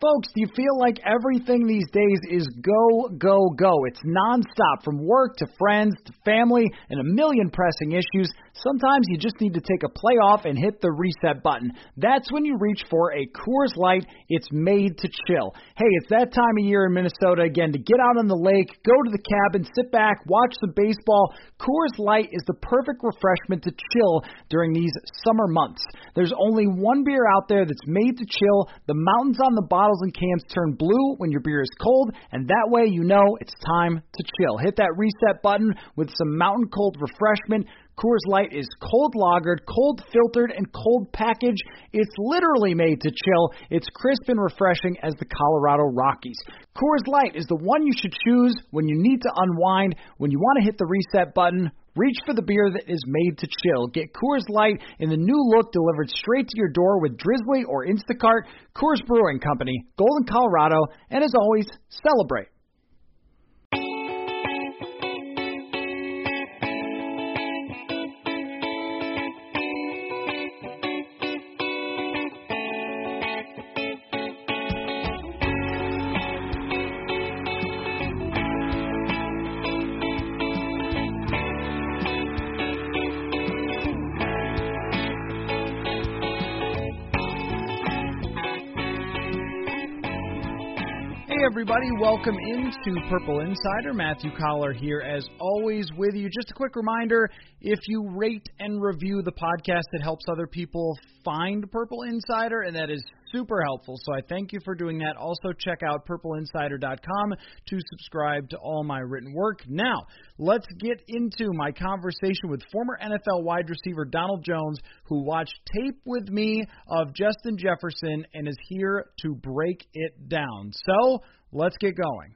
Folks, do you feel like everything these days is go, go, go? It's nonstop from work to friends to family and a million pressing issues. Sometimes you just need to take a play off and hit the reset button. That's when you reach for a Coors Light. It's made to chill. Hey, it's that time of year in Minnesota again to get out on the lake, go to the cabin, sit back, watch the baseball. Coors Light is the perfect refreshment to chill during these summer months. There's only one beer out there that's made to chill. The mountains on the bottles and cans turn blue when your beer is cold, and that way you know it's time to chill. Hit that reset button with some mountain cold refreshment. Coors Light is cold lagered, cold filtered, and cold packaged. It's literally made to chill. It's crisp and refreshing as the Colorado Rockies. Coors Light is the one you should choose when you need to unwind, when you want to hit the reset button Reach for the beer that is made to chill. Get Coors Light in the new look delivered straight to your door with Drizly or Instacart. Coors Brewing Company, Golden, Colorado, and as always, celebrate. Everybody. Welcome into Purple Insider. Matthew Coller here, as always, with you. Just a quick reminder if you rate and review the podcast, it helps other people find Purple Insider, and that is super helpful. So I thank you for doing that. Also, check out purpleinsider.com to subscribe to all my written work. Now, let's get into my conversation with former NFL wide receiver Donald Jones, who watched tape with me of Justin Jefferson and is here to break it down. So, let's get going.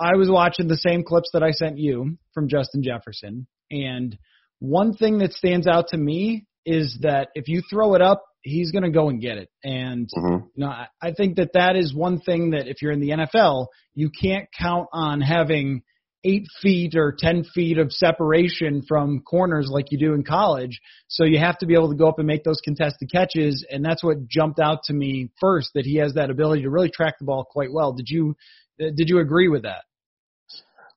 I was watching the same clips that I sent you from Justin Jefferson, and one thing that stands out to me is that if you throw it up, he's going to go and get it. And mm-hmm. you know, I, I think that that is one thing that if you're in the NFL, you can't count on having eight feet or ten feet of separation from corners like you do in college. So you have to be able to go up and make those contested catches, and that's what jumped out to me first that he has that ability to really track the ball quite well. Did you did you agree with that?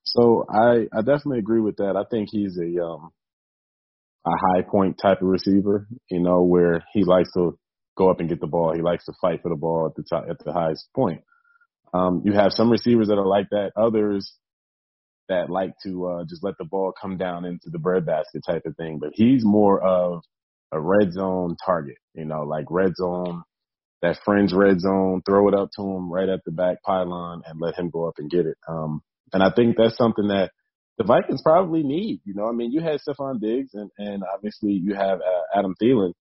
So I I definitely agree with that. I think he's a um a high point type of receiver, you know, where he likes to go up and get the ball. He likes to fight for the ball at the top, at the highest point. Um, you have some receivers that are like that. Others that like to uh, just let the ball come down into the breadbasket type of thing. But he's more of a red zone target, you know, like red zone, that fringe red zone, throw it up to him right at the back pylon and let him go up and get it. Um, and I think that's something that the Vikings probably need. You know, I mean, you had Stefon Diggs and, and obviously you have uh, Adam Thielen.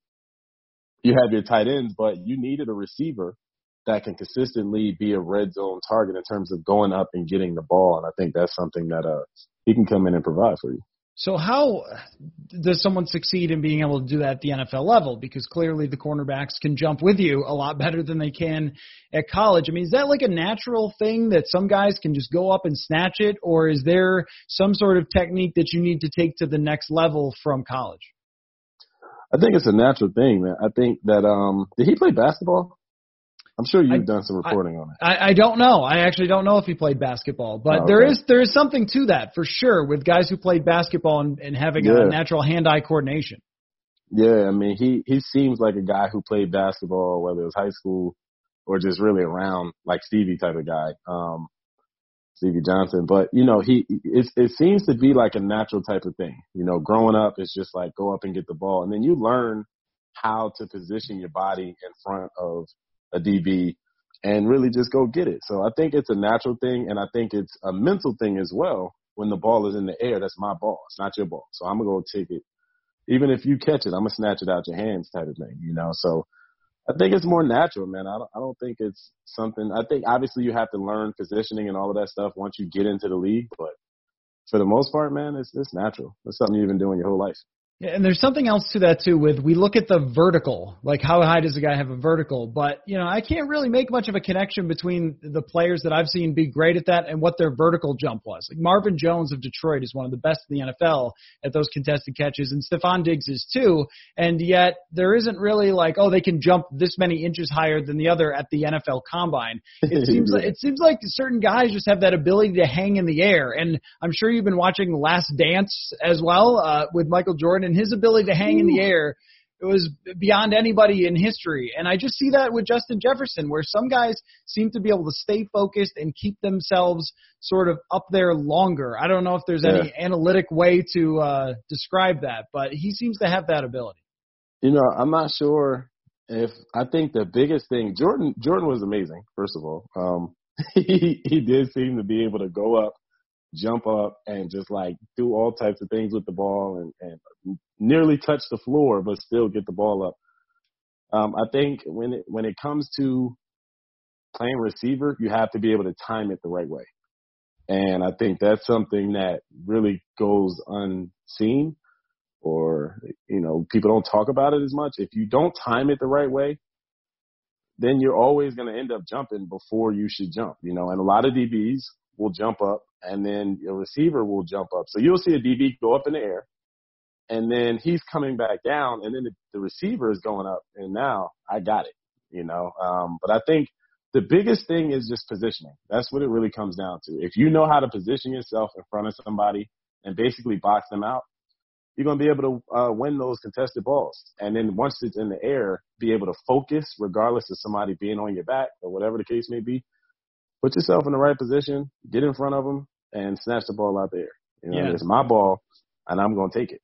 You have your tight ends, but you needed a receiver that can consistently be a red zone target in terms of going up and getting the ball. And I think that's something that uh, he can come in and provide for you. So how does someone succeed in being able to do that at the NFL level? Because clearly the cornerbacks can jump with you a lot better than they can at college. I mean, is that like a natural thing that some guys can just go up and snatch it, or is there some sort of technique that you need to take to the next level from college? I think it's a natural thing, man. I think that um did he play basketball? I'm sure you've I, done some reporting I, on it. I, I don't know. I actually don't know if he played basketball, but oh, there is there is something to that for sure with guys who played basketball and, and having yeah. a natural hand-eye coordination. Yeah, I mean he he seems like a guy who played basketball, whether it was high school or just really around like Stevie type of guy, um, Stevie Johnson. But you know he it it seems to be like a natural type of thing. You know, growing up it's just like go up and get the ball, and then you learn how to position your body in front of a DB and really just go get it. So I think it's a natural thing, and I think it's a mental thing as well. When the ball is in the air, that's my ball. It's not your ball. So I'm gonna go take it. Even if you catch it, I'm gonna snatch it out your hands, type of thing. You know. So I think it's more natural, man. I don't, I don't think it's something. I think obviously you have to learn positioning and all of that stuff once you get into the league, but for the most part, man, it's it's natural. It's something you've been doing your whole life. Yeah, and there's something else to that too. With we look at the vertical, like how high does a guy have a vertical? But you know, I can't really make much of a connection between the players that I've seen be great at that and what their vertical jump was. Like Marvin Jones of Detroit is one of the best in the NFL at those contested catches, and Stefon Diggs is too. And yet there isn't really like, oh, they can jump this many inches higher than the other at the NFL Combine. It seems like it seems like certain guys just have that ability to hang in the air. And I'm sure you've been watching Last Dance as well uh, with Michael Jordan and his ability to hang in the air it was beyond anybody in history. And I just see that with Justin Jefferson, where some guys seem to be able to stay focused and keep themselves sort of up there longer. I don't know if there's yeah. any analytic way to uh, describe that, but he seems to have that ability. You know, I'm not sure if I think the biggest thing Jordan Jordan was amazing. First of all, um, he he did seem to be able to go up jump up and just like do all types of things with the ball and, and nearly touch the floor, but still get the ball up. Um, I think when it, when it comes to playing receiver, you have to be able to time it the right way. And I think that's something that really goes unseen or, you know, people don't talk about it as much. If you don't time it the right way, then you're always going to end up jumping before you should jump, you know, and a lot of DBs will jump up and then your receiver will jump up. So you'll see a DB go up in the air and then he's coming back down and then the, the receiver is going up and now I got it, you know. Um, but I think the biggest thing is just positioning. That's what it really comes down to. If you know how to position yourself in front of somebody and basically box them out, you're going to be able to uh, win those contested balls. And then once it's in the air, be able to focus regardless of somebody being on your back or whatever the case may be put yourself in the right position, get in front of them, and snatch the ball out there. You know, yeah. it's my ball, and I'm going to take it.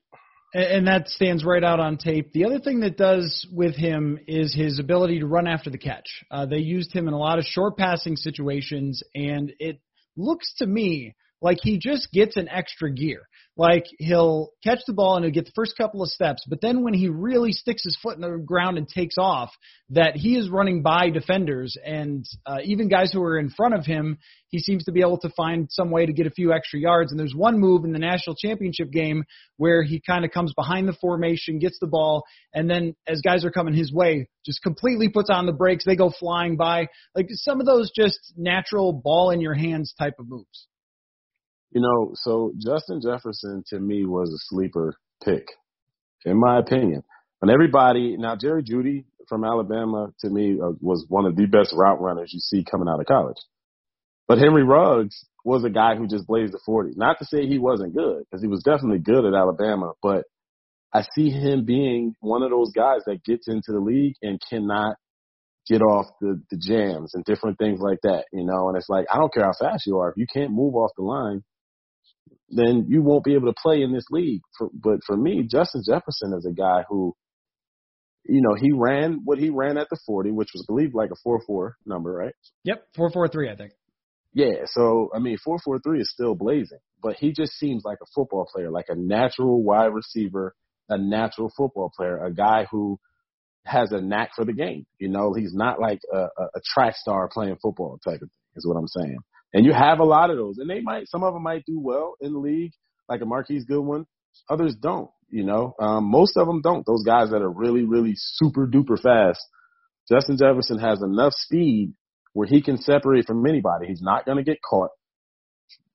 And that stands right out on tape. The other thing that does with him is his ability to run after the catch. Uh, they used him in a lot of short passing situations, and it looks to me like he just gets an extra gear. Like he'll catch the ball and he'll get the first couple of steps, but then when he really sticks his foot in the ground and takes off, that he is running by defenders and uh, even guys who are in front of him, he seems to be able to find some way to get a few extra yards. And there's one move in the national championship game where he kind of comes behind the formation, gets the ball, and then as guys are coming his way, just completely puts on the brakes. They go flying by. Like some of those just natural ball in your hands type of moves. You know, so Justin Jefferson to me was a sleeper pick, in my opinion. And everybody, now Jerry Jeudy from Alabama to me uh, was one of the best route runners you see coming out of college. But Henry Ruggs was a guy who just blazed the 40. Not to say he wasn't good, because he was definitely good at Alabama, but I see him being one of those guys that gets into the league and cannot get off the, the jams and different things like that, you know, and it's like, I don't care how fast you are. If you can't move off the line, then you won't be able to play in this league. For, but for me, Justin Jefferson is a guy who, you know, he ran what he ran at the 40, which was, I believe, like a 4-4 number, right? Yep, 4-4-3, I think. Yeah, so, I mean, 4-4-3 is still blazing, but he just seems like a football player, like a natural wide receiver, a natural football player, a guy who has a knack for the game. You know, he's not like a, a, a track star playing football type of thing, is what I'm saying. And you have a lot of those. And they might, some of them might do well in the league, like a Marquise Goodwin. Others don't, you know. Um, most of them don't. Those guys that are really, really super duper fast. Justin Jefferson has enough speed where he can separate from anybody. He's not going to get caught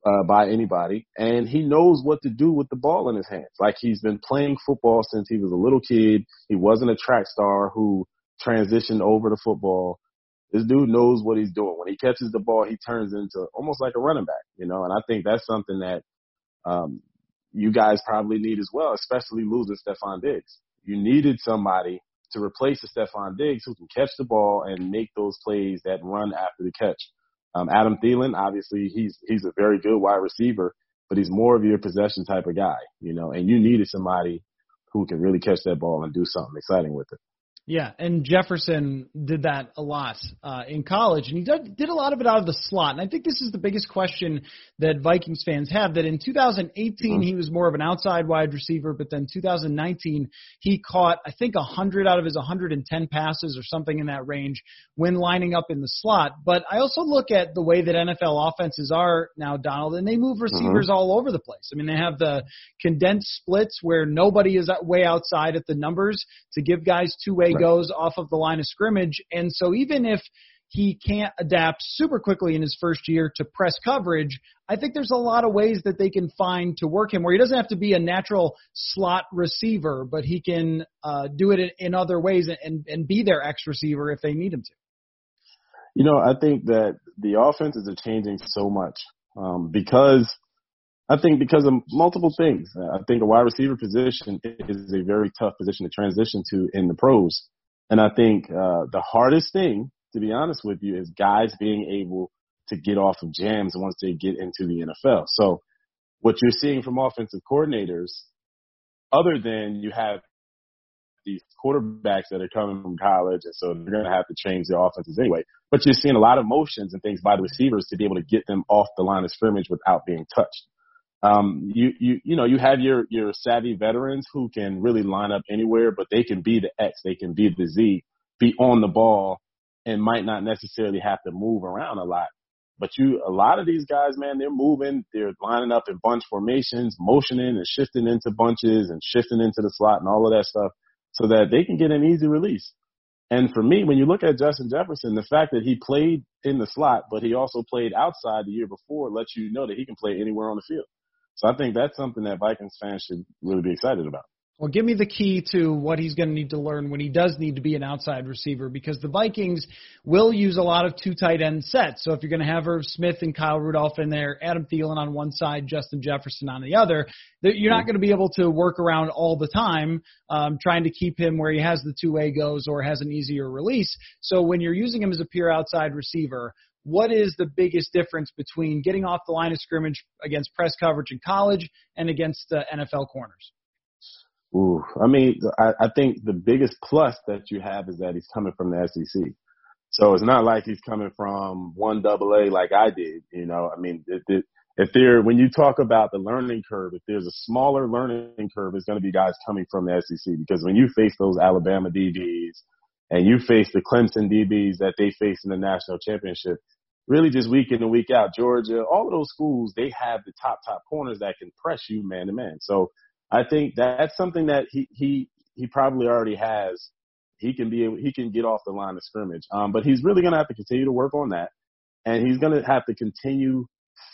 uh, by anybody, and he knows what to do with the ball in his hands. Like he's been playing football since he was a little kid. He wasn't a track star who transitioned over to football. This dude knows what he's doing. When he catches the ball, he turns into almost like a running back, you know, and I think that's something that um, you guys probably need as well, especially losing Stefon Diggs. You needed somebody to replace the Stefon Diggs who can catch the ball and make those plays that run after the catch. Um, Adam Thielen, obviously, he's he's a very good wide receiver, but he's more of your possession type of guy, you know, and you needed somebody who can really catch that ball and do something exciting with it. Yeah, and Jefferson did that a lot uh, in college, and he did, did a lot of it out of the slot. And I think this is the biggest question that Vikings fans have. That in 2018 he was more of an outside wide receiver, but then 2019 he caught I think 100 out of his 110 passes or something in that range when lining up in the slot. But I also look at the way that NFL offenses are now, Donald, and they move receivers mm-hmm. all over the place. I mean, they have the condensed splits where nobody is way outside at the numbers to give guys two way right. goes off of the line of scrimmage. And so even if he can't adapt super quickly in his first year to press coverage, I think there's a lot of ways that they can find to work him where he doesn't have to be a natural slot receiver, but he can uh, do it in, in other ways and, and be their X receiver if they need him to. You know, I think that the offenses are changing so much um, because I think because of multiple things. I think a wide receiver position is a very tough position to transition to in the pros. And I think uh, the hardest thing, to be honest with you, is guys being able to get off of jams once they get into the NFL. So what you're seeing from offensive coordinators, other than you have these quarterbacks that are coming from college, and so they're going to have to change their offenses anyway. But you're seeing a lot of motions and things by the receivers to be able to get them off the line of scrimmage without being touched. Um, you, you, you know, you have your, your savvy veterans who can really line up anywhere, but they can be the X, they can be the Z, be on the ball and might not necessarily have to move around a lot. But you, a lot of these guys, man, they're moving, they're lining up in bunch formations, motioning and shifting into bunches and shifting into the slot and all of that stuff so that they can get an easy release. And for me, when you look at Justin Jefferson, the fact that he played in the slot, but he also played outside the year before lets you know that he can play anywhere on the field. So I think that's something that Vikings fans should really be excited about. Well, give me the key to what he's going to need to learn when he does need to be an outside receiver because the Vikings will use a lot of two tight end sets. So if you're going to have Irv Smith and Kyle Rudolph in there, Adam Thielen on one side, Justin Jefferson on the other, you're not going to be able to work around all the time um, trying to keep him where he has the two way goes or has an easier release. So when you're using him as a pure outside receiver, what is the biggest difference between getting off the line of scrimmage against press coverage in college and against uh, NFL corners? Ooh, I mean, I, I think the biggest plus that you have is that he's coming from the SEC. So it's not like he's coming from one double A like I did. You know, I mean, if there, when you talk about the learning curve, if there's a smaller learning curve, it's going to be guys coming from the SEC because when you face those Alabama DBs and you face the Clemson DBs that they face in the national championship, really just week in and week out. Georgia, all of those schools, they have the top, top corners that can press you man to man. So I think that's something that he, he, he probably already has. He can be, he can get off the line of scrimmage. Um, but he's really going to have to continue to work on that. And he's going to have to continue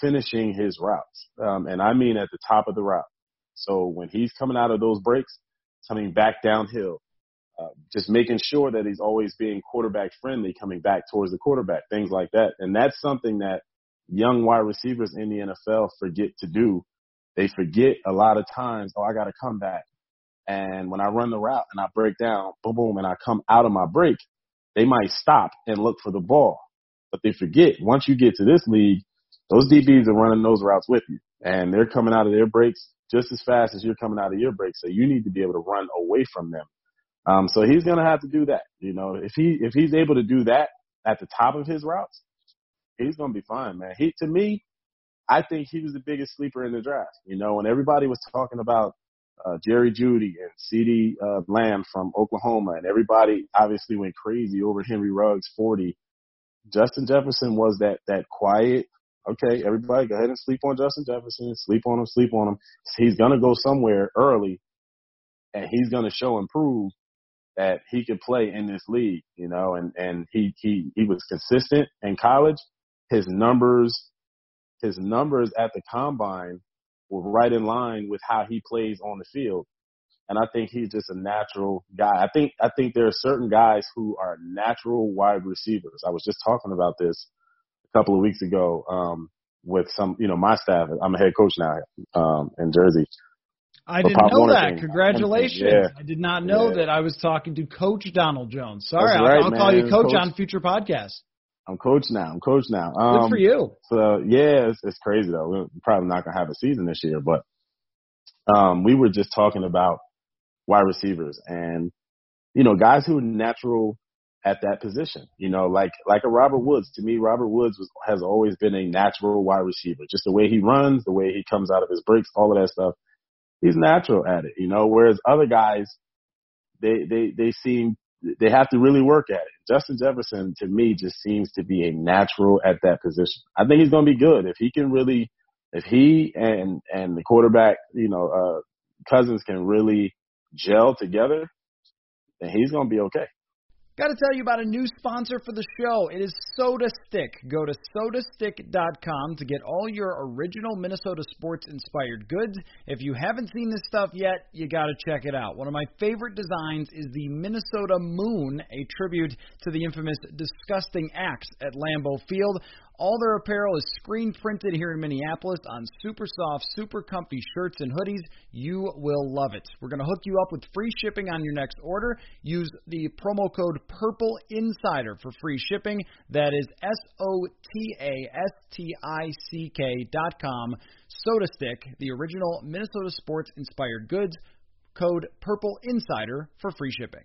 finishing his routes. Um, and I mean at the top of the route. So when he's coming out of those breaks, coming back downhill, uh, just making sure that he's always being quarterback friendly, coming back towards the quarterback, things like that. And that's something that young wide receivers in the NFL forget to do. They forget a lot of times, oh, I got to come back. And when I run the route and I break down, boom, boom, and I come out of my break, they might stop and look for the ball. But they forget once you get to this league, those DBs are running those routes with you and they're coming out of their breaks just as fast as you're coming out of your breaks. So you need to be able to run away from them um, so he's going to have to do that. You know, if he, if he's able to do that at the top of his routes, he's going to be fine, man. He, to me, I think he was the biggest sleeper in the draft. You know, when everybody was talking about uh, Jerry Jeudy and CeeDee uh, Lamb from Oklahoma, and everybody obviously went crazy over Henry Ruggs 40. Justin Jefferson was that that quiet. Okay, everybody, go ahead and sleep on Justin Jefferson. Sleep on him. Sleep on him. He's gonna go somewhere early, and he's gonna show and prove that he could play in this league, you know, and, and he, he, he was consistent in college. His numbers, his numbers at the combine were right in line with how he plays on the field. And I think he's just a natural guy. I think, I think there are certain guys who are natural wide receivers. I was just talking about this a couple of weeks ago, um, with some, you know, my staff. I'm a head coach now, um, in Jersey. I didn't know that. Thing. Congratulations. Yeah. I did not know yeah. that I was talking to Coach Donald Jones. Sorry, I'll, I'll call you Coach, coach, on future podcasts. I'm coach now. I'm coach now. Um, Good for you. So yeah, it's, it's crazy though. We're probably not gonna have a season this year, but um, we were just talking about wide receivers, and you know, guys who are natural at that position. You know, like like a Robert Woods. To me, Robert Woods was, has always been a natural wide receiver. Just the way he runs, the way he comes out of his breaks, all of that stuff. He's natural at it. You know, whereas other guys, they they they seem they have to really work at it. Justin Jefferson, to me, just seems to be a natural at that position. I think he's going to be good if he can really, if he and and the quarterback, you know, uh, Cousins can really gel together, then he's going to be okay. Got to tell you about a new sponsor for the show. It is Soda Stick. Go to sotastick.com to get all your original Minnesota sports inspired goods. If you haven't seen this stuff yet, you got to check it out. One of my favorite designs is the Minnesota Moon, a tribute to the infamous disgusting acts at Lambeau Field. All their apparel is screen printed here in Minneapolis on super soft, super comfy shirts and hoodies. You will love it. We're going to hook you up with free shipping on your next order. Use the promo code Purple Insider for free shipping. That is S O T A S T I C K dot com. SotaStick, the original Minnesota sports inspired goods. Code Purple Insider for free shipping.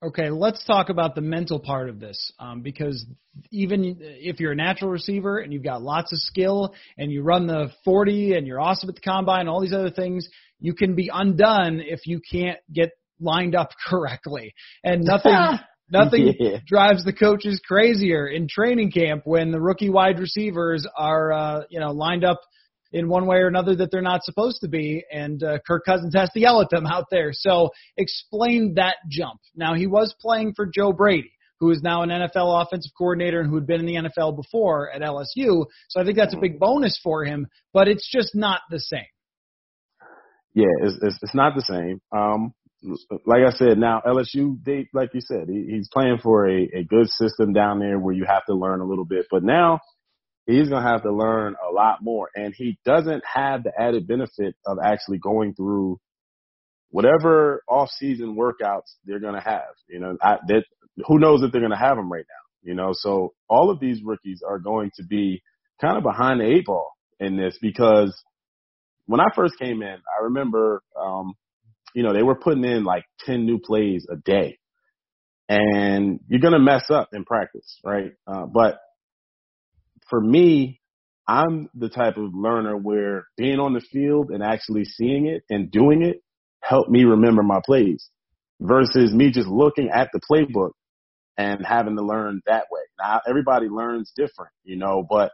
Okay, let's talk about the mental part of this um, because even if you're a natural receiver and you've got lots of skill and you run the 40 and you're awesome at the combine and all these other things, you can be undone if you can't get lined up correctly. And nothing nothing yeah. drives the coaches crazier in training camp when the rookie wide receivers are uh, you know lined up – in one way or another that they're not supposed to be, and uh, Kirk Cousins has to yell at them out there. So explain that jump. Now he was playing for Joe Brady, who is now an NFL offensive coordinator and who had been in the NFL before at LSU. So I think that's a big bonus for him, but it's just not the same. Yeah, it's it's, it's not the same. Um, like I said, now LSU, they like you said, he, he's playing for a, a good system down there where you have to learn a little bit. But now he's going to have to learn a lot more. And he doesn't have the added benefit of actually going through whatever off-season workouts they're going to have. You know, I, that, who knows if they're going to have them right now, you know? So all of these rookies are going to be kind of behind the eight ball in this because when I first came in, I remember, um, you know, they were putting in like 10 new plays a day and you're going to mess up in practice, right? Uh, but for me, I'm the type of learner where being on the field and actually seeing it and doing it helped me remember my plays versus me just looking at the playbook and having to learn that way. Now everybody learns different, you know, but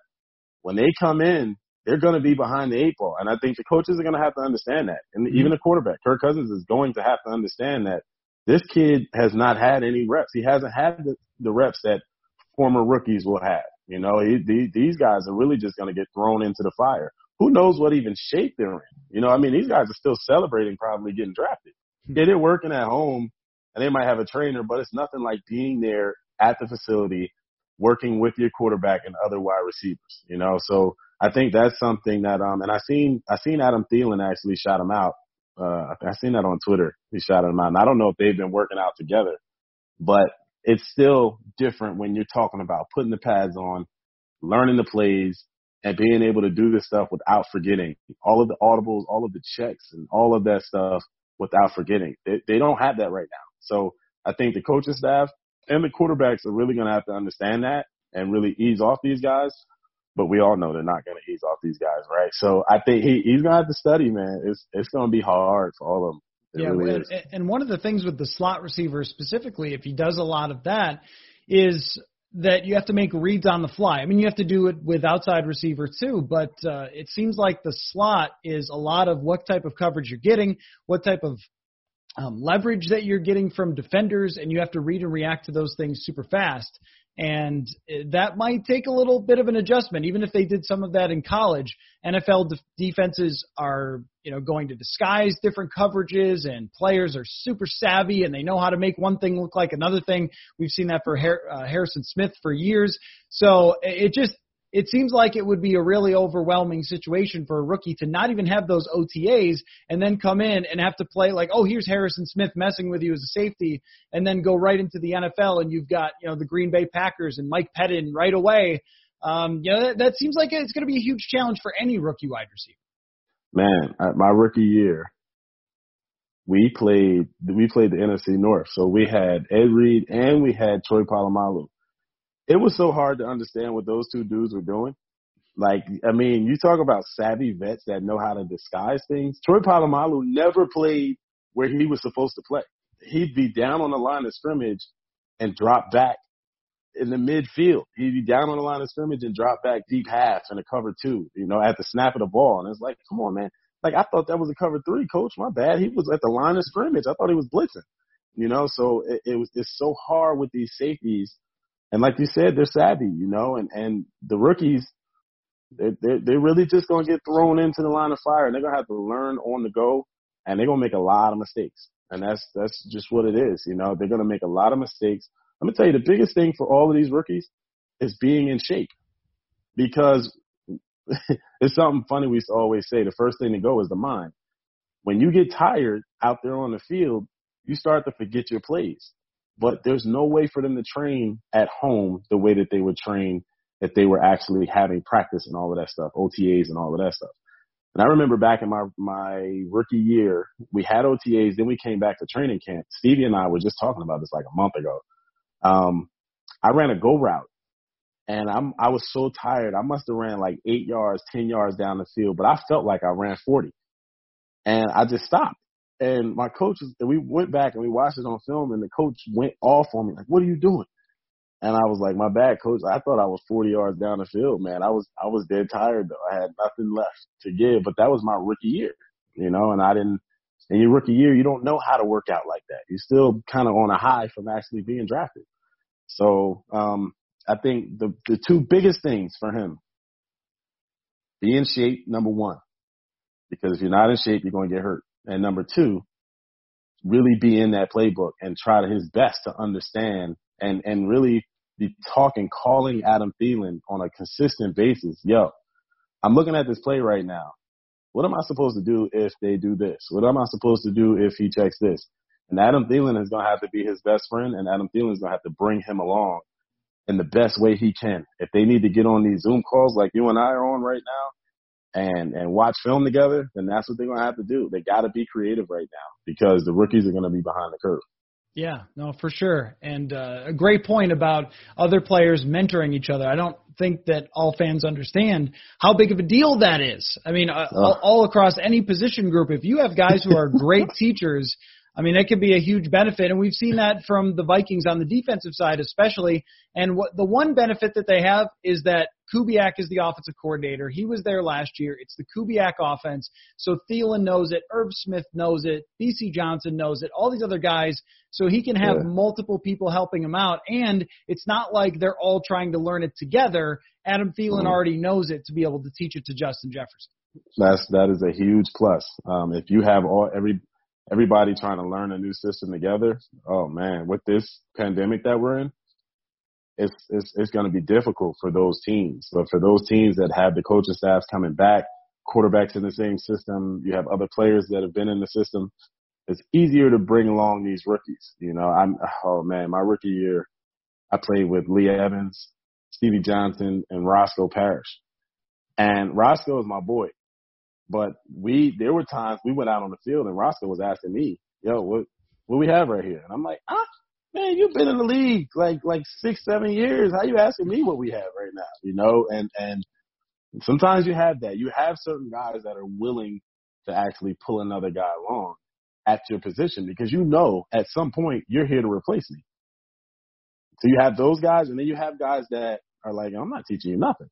when they come in, they're going to be behind the eight ball. And I think the coaches are going to have to understand that. And mm-hmm. even the quarterback, Kirk Cousins is going to have to understand that this kid has not had any reps. He hasn't had the, the reps that former rookies will have. You know, he, he, these guys are really just going to get thrown into the fire. Who knows what even shape they're in? You know, I mean, these guys are still celebrating probably getting drafted. Hmm. Yeah, they're working at home and they might have a trainer, but it's nothing like being there at the facility, working with your quarterback and other wide receivers, you know? So I think that's something that, um, and I seen, I seen Adam Thielen actually shot him out. Uh, I seen that on Twitter. He shot him out. And I don't know if they've been working out together, but it's still different when you're talking about putting the pads on, learning the plays, and being able to do this stuff without forgetting all of the audibles, all of the checks, and all of that stuff without forgetting. They, they don't have that right now. So I think the coaching staff and the quarterbacks are really going to have to understand that and really ease off these guys. But we all know they're not going to ease off these guys, right? So I think he, he's going to have to study, man. It's it's going to be hard for all of them. It yeah, really and, and one of the things with the slot receiver specifically, if he does a lot of that, is that you have to make reads on the fly. I mean, you have to do it with outside receiver too, but uh, it seems like the slot is a lot of what type of coverage you're getting, what type of um, leverage that you're getting from defenders, and you have to read and react to those things super fast. And that might take a little bit of an adjustment, even if they did some of that in college. NFL de- defenses are, you know, going to disguise different coverages, and players are super savvy and they know how to make one thing look like another thing. We've seen that for Har- uh, Harrison Smith for years. So it just it seems like it would be a really overwhelming situation for a rookie to not even have those OTAs and then come in and have to play like, oh, here's Harrison Smith messing with you as a safety, and then go right into the NFL and you've got you know the Green Bay Packers and Mike Pettine right away. Um, you know that, that seems like it's going to be a huge challenge for any rookie wide receiver. Man, my rookie year, we played we played the NFC North. So we had Ed Reed and we had Troy Polamalu. It was so hard to understand what those two dudes were doing. Like, I mean, you talk about savvy vets that know how to disguise things. Troy Polamalu never played where he was supposed to play. He'd be down on the line of scrimmage and drop back in the midfield. He'd be down on the line of scrimmage and drop back deep half in a cover two, you know, at the snap of the ball. And it's like, come on, man. Like I thought that was a cover three, coach. My bad. He was at the line of scrimmage. I thought he was blitzing. You know, so it, it was it's so hard with these safeties. And like you said, they're savvy, you know, and, and the rookies, they're, they're, really just going to get thrown into the line of fire and they're going to have to learn on the go and they're going to make a lot of mistakes. And that's, that's just what it is. You know, they're going to make a lot of mistakes. I'm going to tell you, the biggest thing for all of these rookies is being in shape because it's something funny we always say. The first thing to go is the mind. When you get tired out there on the field, you start to forget your plays. But there's no way for them to train at home the way that they would train if they were actually having practice and all of that stuff, OTAs and all of that stuff. And I remember back in my my rookie year, we had OTAs, then we came back to training camp. Stevie and I were just talking about this like a month ago. Um, I ran a go route and I'm I was so tired. I must have ran like eight yards, ten yards down the field, but I felt like I ran forty, and I just stopped. And my coach, we went back and we watched it on film, and the coach went off on me like, "What are you doing?" And I was like, "My bad, coach. I thought I was forty yards down the field, man. I was I was dead tired though. I had nothing left to give, but that was my rookie year, you know, and I didn't." In your rookie year, you don't know how to work out like that. You're still kind of on a high from actually being drafted. So um, I think the the two biggest things for him be in shape, number one, because if you're not in shape, you're going to get hurt. And number two, really be in that playbook and try to his best to understand and and really be talking, calling Adam Thielen on a consistent basis. Yo, I'm looking at this play right now. What am I supposed to do if they do this? What am I supposed to do if he checks this? And Adam Thielen is going to have to be his best friend, and Adam Thielen is going to have to bring him along in the best way he can. If they need to get on these Zoom calls like you and I are on right now and, and watch film together, then that's what they're to have to do. They got to be creative right now because the rookies are going to be behind the curve. Yeah, no, for sure. And uh, a great point about other players mentoring each other. I don't think that all fans understand how big of a deal that is. I mean, uh, all, all across any position group, if you have guys who are great teachers I mean, it could be a huge benefit, and we've seen that from the Vikings on the defensive side, especially. And what the one benefit that they have is that Kubiak is the offensive coordinator. He was there last year. It's the Kubiak offense, so Thielen knows it. Irv Smith knows it. Bisi Johnson knows it. All these other guys, so he can have yeah. multiple people helping him out. And it's not like they're all trying to learn it together. Adam Thielen mm-hmm. already knows it to be able to teach it to Justin Jefferson. That's that is a huge plus. Um, if you have all every everybody trying to learn a new system together. Oh man, with this pandemic that we're in, it's it's it's going to be difficult for those teams. But for those teams that have the coaching staffs coming back, quarterbacks in the same system, you have other players that have been in the system. It's easier to bring along these rookies. You know, I'm oh man, my rookie year, I played with Lee Evans, Stevie Johnson, and Roscoe Parrish. And Roscoe is my boy. But we, there were times we went out on the field and Roscoe was asking me, yo, what, what we have right here? And I'm like, ah, man, you've been in the league like, like six, seven years. How you asking me what we have right now? You know, and, and sometimes you have that. You have certain guys that are willing to actually pull another guy along at your position because you know at some point you're here to replace me. So you have those guys and then you have guys that are like, I'm not teaching you nothing.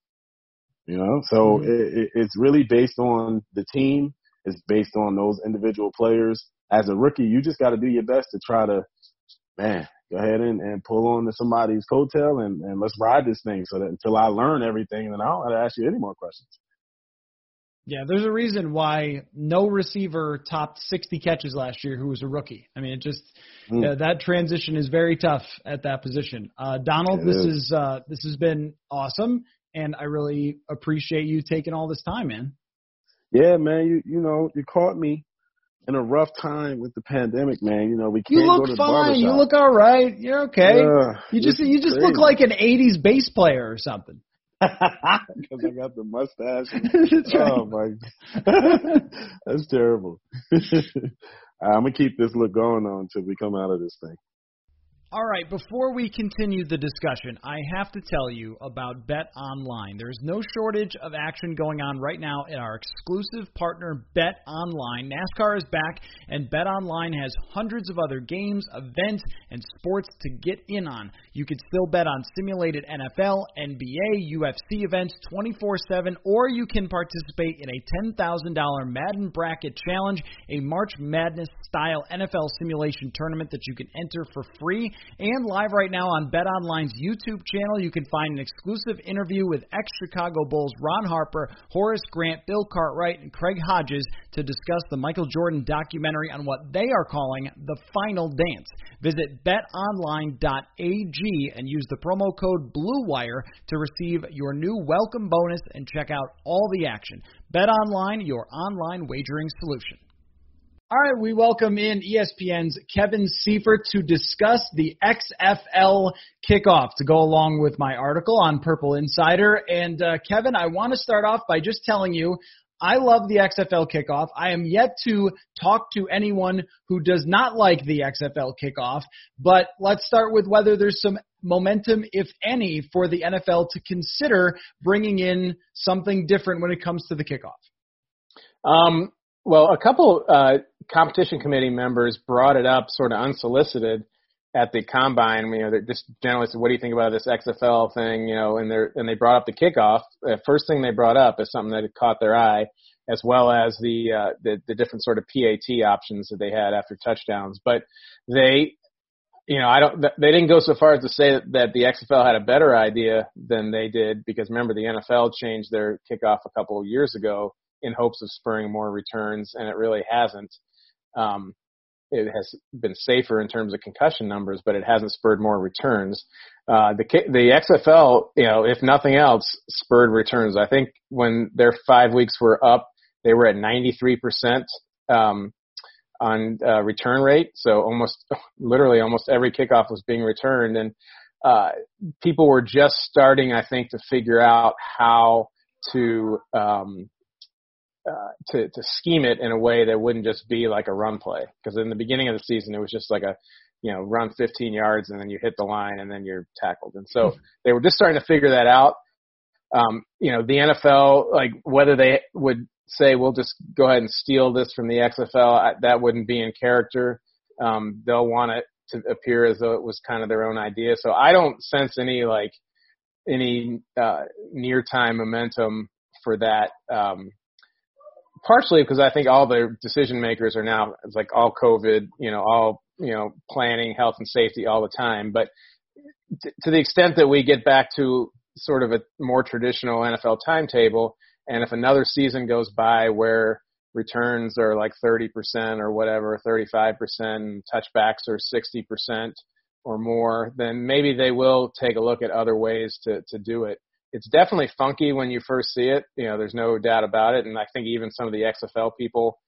You know, so mm-hmm. it, it's really based on the team. It's based on those individual players. As a rookie, you just got to do your best to try to, man, go ahead and, and pull on to somebody's coattail and, and let's ride this thing so that until I learn everything, then I don't have to ask you any more questions. Yeah, there's a reason why no receiver topped 60 catches last year who was a rookie. I mean, it just mm. uh, that transition is very tough at that position. Uh, Donald, it this is, is uh, this has been awesome and I really appreciate you taking all this time, man. Yeah, man. You you know you caught me in a rough time with the pandemic, man. You know we can't you look go to fine. You look all right. You're okay. Uh, you just you just crazy. look like an '80s bass player or something. Because I got the mustache. That's right. Oh my, that's terrible. I'm gonna keep this look going on until we come out of this thing. All right, before we continue the discussion, I have to tell you about Bet Online. There's no shortage of action going on right now at our exclusive partner, Bet Online. NASCAR is back, and Bet Online has hundreds of other games, events, and sports to get in on. You can still bet on simulated NFL, NBA, UFC events 24 7, or you can participate in a $10,000 Madden Bracket Challenge, a March Madness style NFL simulation tournament that you can enter for free. And live right now on Bet Online's YouTube channel, you can find an exclusive interview with ex Chicago Bulls Ron Harper, Horace Grant, Bill Cartwright, and Craig Hodges to discuss the Michael Jordan documentary on what they are calling the final dance. Visit betonline.ag and use the promo code BLUEWIRE to receive your new welcome bonus and check out all the action. Bet Online, your online wagering solution. All right, we welcome in ESPN's Kevin Seifert to discuss the XFL kickoff to go along with my article on Purple Insider. And uh, Kevin, I want to start off by just telling you I love the XFL kickoff. I am yet to talk to anyone who does not like the XFL kickoff, but let's start with whether there's some momentum, if any, for the NFL to consider bringing in something different when it comes to the kickoff. Um, well, a couple uh, competition committee members brought it up sort of unsolicited at the combine. You know, they just generally said, "What do you think about this XFL thing?" You know, and they and they brought up the kickoff. The first thing they brought up is something that had caught their eye, as well as the uh, the, the different sort of PAT options that they had after touchdowns. But they, you know, I don't. They didn't go so far as to say that, that the XFL had a better idea than they did, because remember the NFL changed their kickoff a couple of years ago in hopes of spurring more returns, and it really hasn't. Um, it has been safer in terms of concussion numbers, but it hasn't spurred more returns. Uh, the the XFL, you know, if nothing else, spurred returns. I think when their five weeks were up, they were at 93 percent um, on uh, return rate. So almost, literally, almost every kickoff was being returned, and uh, people were just starting, I think, to figure out how to um, uh, to to scheme it in a way that wouldn't just be like a run play. Because in the beginning of the season, it was just like a you know run 15 yards and then you hit the line and then you're tackled. And so they were just starting to figure that out. Um, you know, the NFL, like whether they would say we'll just go ahead and steal this from the XFL, I, that wouldn't be in character. Um, they'll want it to appear as though it was kind of their own idea. So I don't sense any like any uh, near time momentum for that um, partially because I think all the decision makers are now it's like all COVID, you know, all you know, planning health and safety all the time. But t- to the extent that we get back to sort of a more traditional NFL timetable, and if another season goes by where returns are like 30% or whatever, 35%, touchbacks are 60% or more, then maybe they will take a look at other ways to to do it it's definitely funky when you first see it. You know, there's no doubt about it. And I think even some of the XFL people,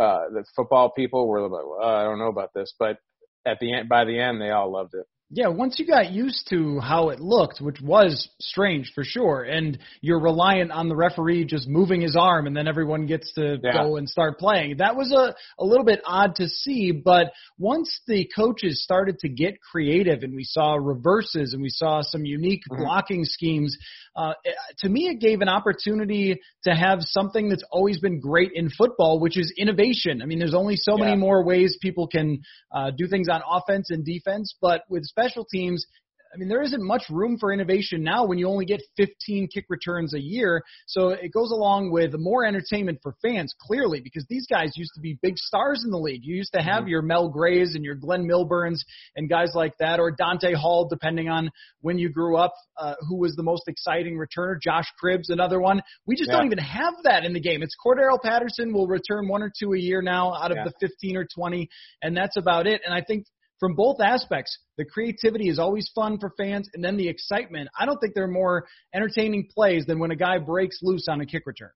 uh, the football people were like, well, I don't know about this, but at the end, by the end, they all loved it yeah, once you got used to how it looked, which was strange for sure, and you're reliant on the referee just moving his arm and then everyone gets to yeah. go and start playing. That was a, a little bit odd to see, but once the coaches started to get creative and we saw reverses and we saw some unique mm-hmm. blocking schemes, uh, to me it gave an opportunity to have something that's always been great in football, which is innovation. I mean, there's only so yeah. many more ways people can uh, do things on offense and defense, but with special teams, I mean, there isn't much room for innovation now when you only get 15 kick returns a year. So it goes along with more entertainment for fans, clearly, because these guys used to be big stars in the league. You used to have mm-hmm. your Mel Grays and your Glenn Milburns and guys like that, or Dante Hall, depending on when you grew up, uh, who was the most exciting returner. Josh Cribbs, another one. We just yeah. don't even have that in the game. It's Cordarrelle Patterson will return one or two a year now out of yeah. the 15 or 20, and that's about it. And I think from both aspects. The creativity is always fun for fans, and then the excitement. I don't think there are more entertaining plays than when a guy breaks loose on a kick return.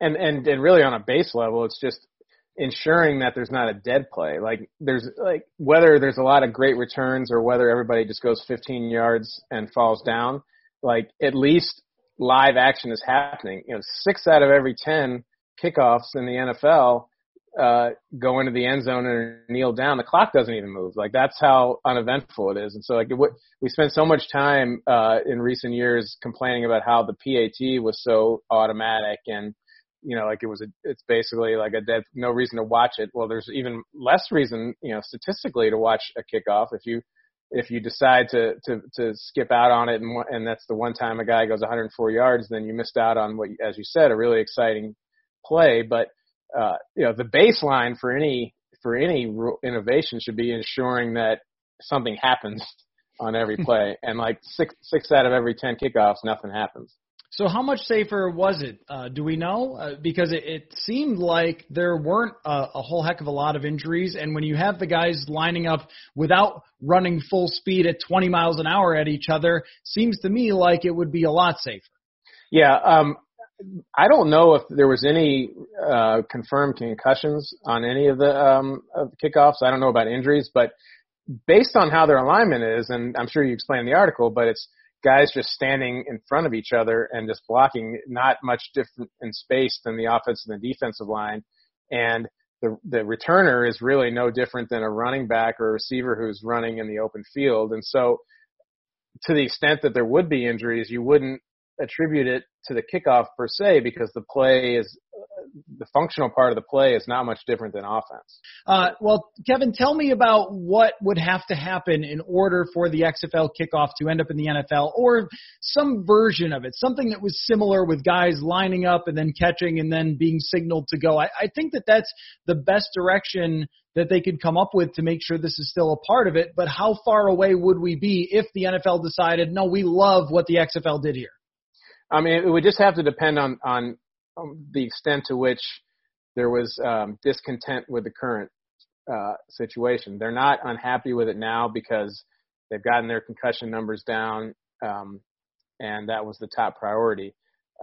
And and and really on a base level, it's just ensuring that there's not a dead play. Like there's like whether there's a lot of great returns or whether everybody just goes 15 yards and falls down. Like at least live action is happening. You know, six out of every 10 kickoffs in the NFL uh, go into the end zone and kneel down, the clock doesn't even move. Like that's how uneventful it is. And so like it, we spent so much time uh, in recent years complaining about how the PAT was so automatic and you know like it was a it's basically like a dead no reason to watch it. Well, there's even less reason you know statistically to watch a kickoff if you if you decide to to to skip out on it and and that's the one time a guy goes 104 yards, then you missed out on what as you said a really exciting play, but uh, you know, the baseline for any for any innovation should be ensuring that something happens on every play, and like six six out of every ten kickoffs, nothing happens. So how much safer was it? Uh, do we know? Uh, because it, it seemed like there weren't a, a whole heck of a lot of injuries, and when you have the guys lining up without running full speed at 20 miles an hour at each other, seems to me like it would be a lot safer. Yeah, um, I don't know if there was any uh, confirmed concussions on any of the um, of kickoffs. I don't know about injuries, but based on how their alignment is, and I'm sure you explained the article, but it's guys just standing in front of each other and just blocking, not much different in space than the offensive and the defensive line, and the the returner is really no different than a running back or a receiver who's running in the open field, and so to the extent that there would be injuries, you wouldn't attribute it to the kickoff per se because the play is the functional part of the play is not much different than offense. Uh, well, Kevin, tell me about what would have to happen in order for the XFL kickoff to end up in the NFL, or some version of it, something that was similar with guys lining up and then catching and then being signaled to go. I, I think that that's the best direction that they could come up with to make sure this is still a part of it. But how far away would we be if the NFL decided, no, we love what the XFL did here? I mean, it would just have to depend on on, the extent to which there was um, discontent with the current uh, situation. They're not unhappy with it now because they've gotten their concussion numbers down, um, and that was the top priority.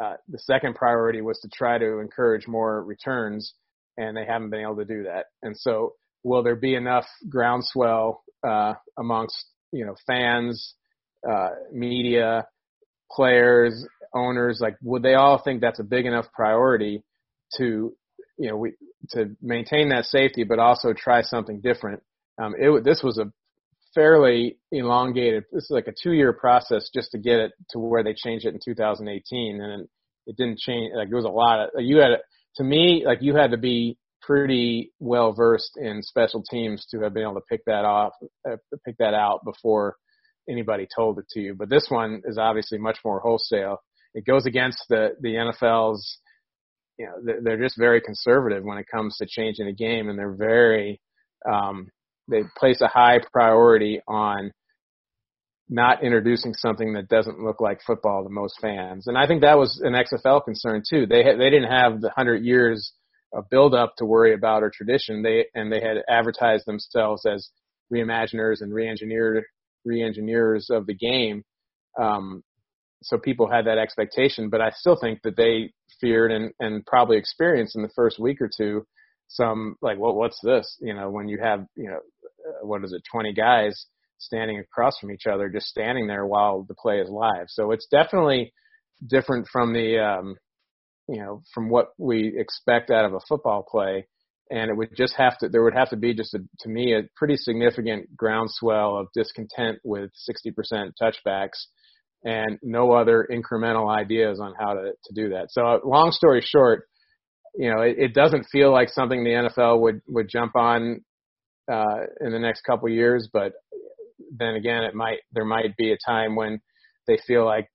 Uh, the second priority was to try to encourage more returns, and they haven't been able to do that. And so, will there be enough groundswell uh, amongst you know fans, uh, media, players, owners, like would they all think that's a big enough priority to, you know, we, to maintain that safety, but also try something different? Um, it, this was a fairly elongated, this is like a two year process just to get it to where they changed it in 2018. And it didn't change, like it was a lot of, you had, to me, like you had to be pretty well versed in special teams to have been able to pick that off, uh, pick that out before anybody told it to you. But this one is obviously much more wholesale. It goes against the the NFL's. You know, they're just very conservative when it comes to changing the game, and they're very um, they place a high priority on not introducing something that doesn't look like football to most fans. And I think that was an XFL concern too. They had, they didn't have the hundred years of build up to worry about or tradition. They and they had advertised themselves as reimaginers and re-engineered re-engineers of the game. Um, so people had that expectation, but I still think that they feared and, and probably experienced in the first week or two some like, what, what's this? You know, when you have, you know, uh, what is it, 20 guys standing across from each other, just standing there while the play is live. So it's definitely different from the, um, you know, from what we expect out of a football play and it would just have to there would have to be just a, to me a pretty significant groundswell of discontent with 60% touchbacks and no other incremental ideas on how to to do that. So uh, long story short, you know, it, it doesn't feel like something the NFL would would jump on uh, in the next couple years, but then again, it might there might be a time when they feel like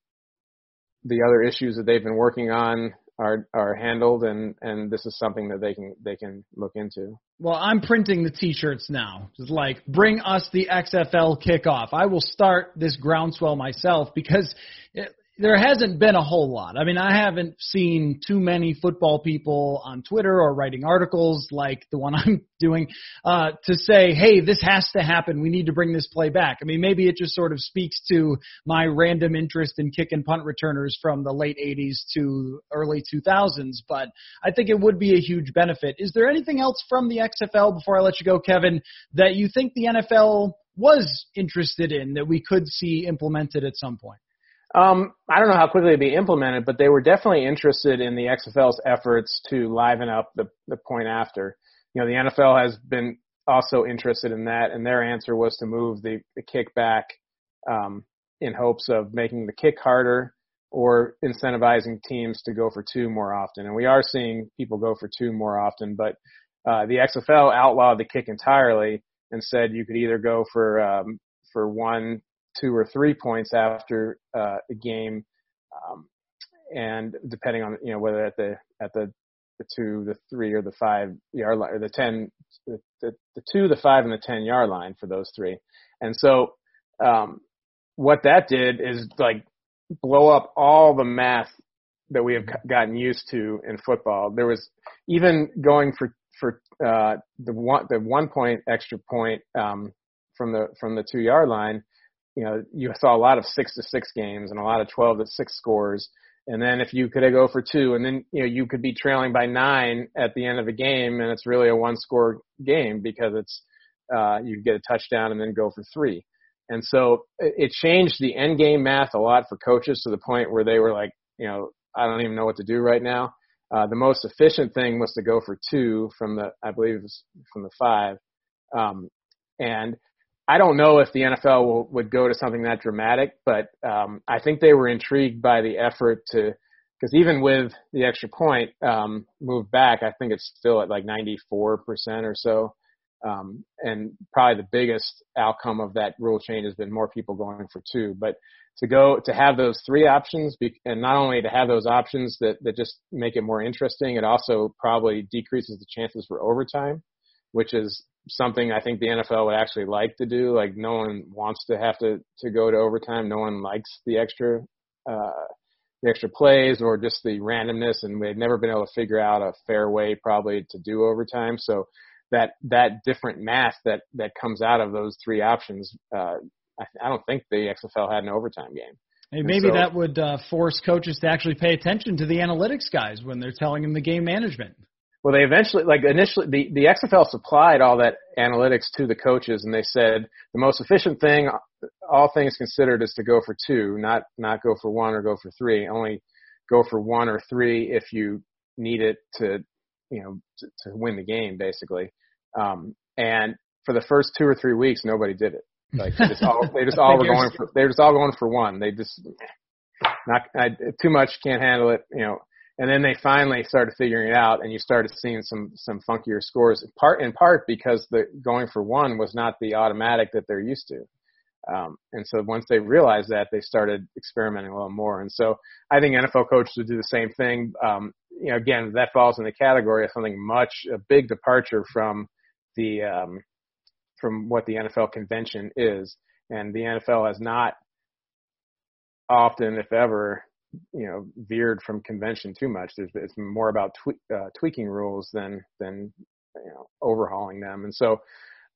the other issues that they've been working on are are handled and and this is something that they can they can look into. Well, I'm printing the t-shirts now. It's like bring us the XFL kickoff. I will start this groundswell myself because it, there hasn't been a whole lot. I mean, I haven't seen too many football people on Twitter or writing articles like the one I'm doing uh, to say, "Hey, this has to happen. We need to bring this play back." I mean, maybe it just sort of speaks to my random interest in kick and punt returners from the late '80s to early 2000s, but I think it would be a huge benefit. Is there anything else from the XFL before I let you go, Kevin, that you think the NFL was interested in that we could see implemented at some point? Um, I don't know how quickly it'd be implemented, but they were definitely interested in the XFL's efforts to liven up the, the point after. you know, the NFL has been also interested in that, and their answer was to move the, the kick back um, in hopes of making the kick harder or incentivizing teams to go for two more often. And we are seeing people go for two more often, but uh, the XFL outlawed the kick entirely and said you could either go for um, for one, two, or three points after uh, a game, um, and depending on you know whether at the at the the two, the three, or the five yard line, or the ten, the, the, the two, the five, and the ten yard line for those three. And so, um, what that did is like blow up all the math that we have gotten used to in football. There was even going for for uh, the one the one point extra point um, from the from the two yard line. You know, you saw a lot of six to six games and a lot of twelve to six scores. And then if you could go for two, and then you know you could be trailing by nine at the end of a game, and it's really a one score game because it's uh, you get a touchdown and then go for three. And so it changed the end game math a lot for coaches to the point where they were like, you know, I don't even know what to do right now. Uh, the most efficient thing was to go for two from the, I believe it was from the five. Um, and I don't know if the NFL will, would go to something that dramatic, but um, I think they were intrigued by the effort to, because even with the extra point um, moved back, I think it's still at like 94% or so. Um, and probably the biggest outcome of that rule change has been more people going for two. But to go to have those three options, be, and not only to have those options that that just make it more interesting, it also probably decreases the chances for overtime, which is something I think the NFL would actually like to do. Like no one wants to have to to go to overtime. No one likes the extra. Uh, the extra plays or just the randomness, and they've never been able to figure out a fair way probably to do overtime. So that that different math that that comes out of those three options, uh, I, I don't think the XFL had an overtime game. Hey, maybe so, that would uh, force coaches to actually pay attention to the analytics guys when they're telling them the game management. Well, they eventually, like initially, the, the XFL supplied all that analytics to the coaches, and they said the most efficient thing, all things considered, is to go for two, not not go for one or go for three. Only go for one or three if you need it to, you know, to, to win the game, basically. Um, and for the first two or three weeks, nobody did it. Like they just all they just all were going for they were just all going for one. They just not I, too much, can't handle it, you know. And then they finally started figuring it out, and you started seeing some some funkier scores. Part in part because the going for one was not the automatic that they're used to. Um, and so once they realized that, they started experimenting a little more. And so I think NFL coaches would do the same thing. Um, you know, again, that falls in the category of something much a big departure from the um, from what the NFL convention is, and the NFL has not often, if ever, you know, veered from convention too much. There's, it's more about twe- uh, tweaking rules than than you know overhauling them, and so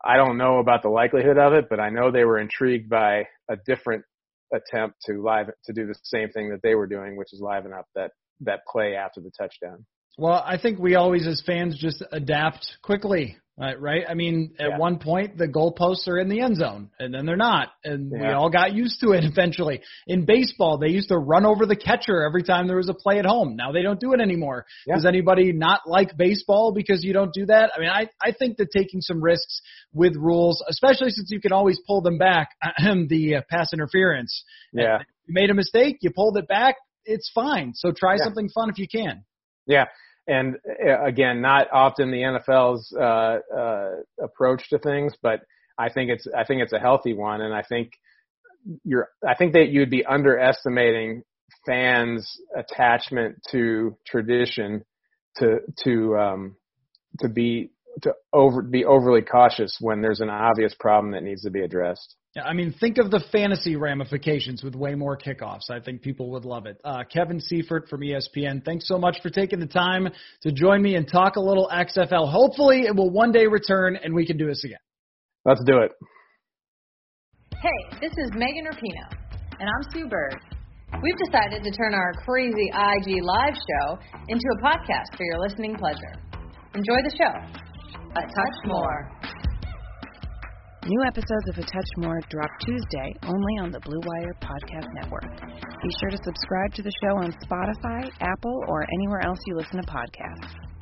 I don't know about the likelihood of it, but I know they were intrigued by a different attempt to live to do the same thing that they were doing, which is liven up that that play after the touchdown. Well, I think we always, as fans, just adapt quickly, right? right? I mean, at yeah. one point, the goalposts are in the end zone, and then they're not, and yeah. we all got used to it eventually. In baseball, they used to run over the catcher every time there was a play at home. Now they don't do it anymore. Yeah. Does anybody not like baseball because you don't do that? I mean, I I think that taking some risks with rules, especially since you can always pull them back, the uh, pass interference. Yeah. You made a mistake, you pulled it back, it's fine. So try something fun if you can. Yeah, and uh, again, not often the NFL's uh, uh, approach to things, but I think it's I think it's a healthy one, and I think you're I think that you'd be underestimating fans' attachment to tradition to to um, to be to over be overly cautious when there's an obvious problem that needs to be addressed. Yeah, I mean, think of the fantasy ramifications with way more kickoffs. I think people would love it. Uh, Kevin Seifert from ESPN, thanks so much for taking the time to join me and talk a little XFL. Hopefully, it will one day return and we can do this again. Let's do it. Hey, this is Megan Rapinoe, and I'm Sue Bird. We've decided to turn our crazy IG live show into a podcast for your listening pleasure. Enjoy the show. A touch more. New episodes of A Touch More drop Tuesday only on the Blue Wire Podcast Network. Be sure to subscribe to the show on Spotify, Apple, or anywhere else you listen to podcasts.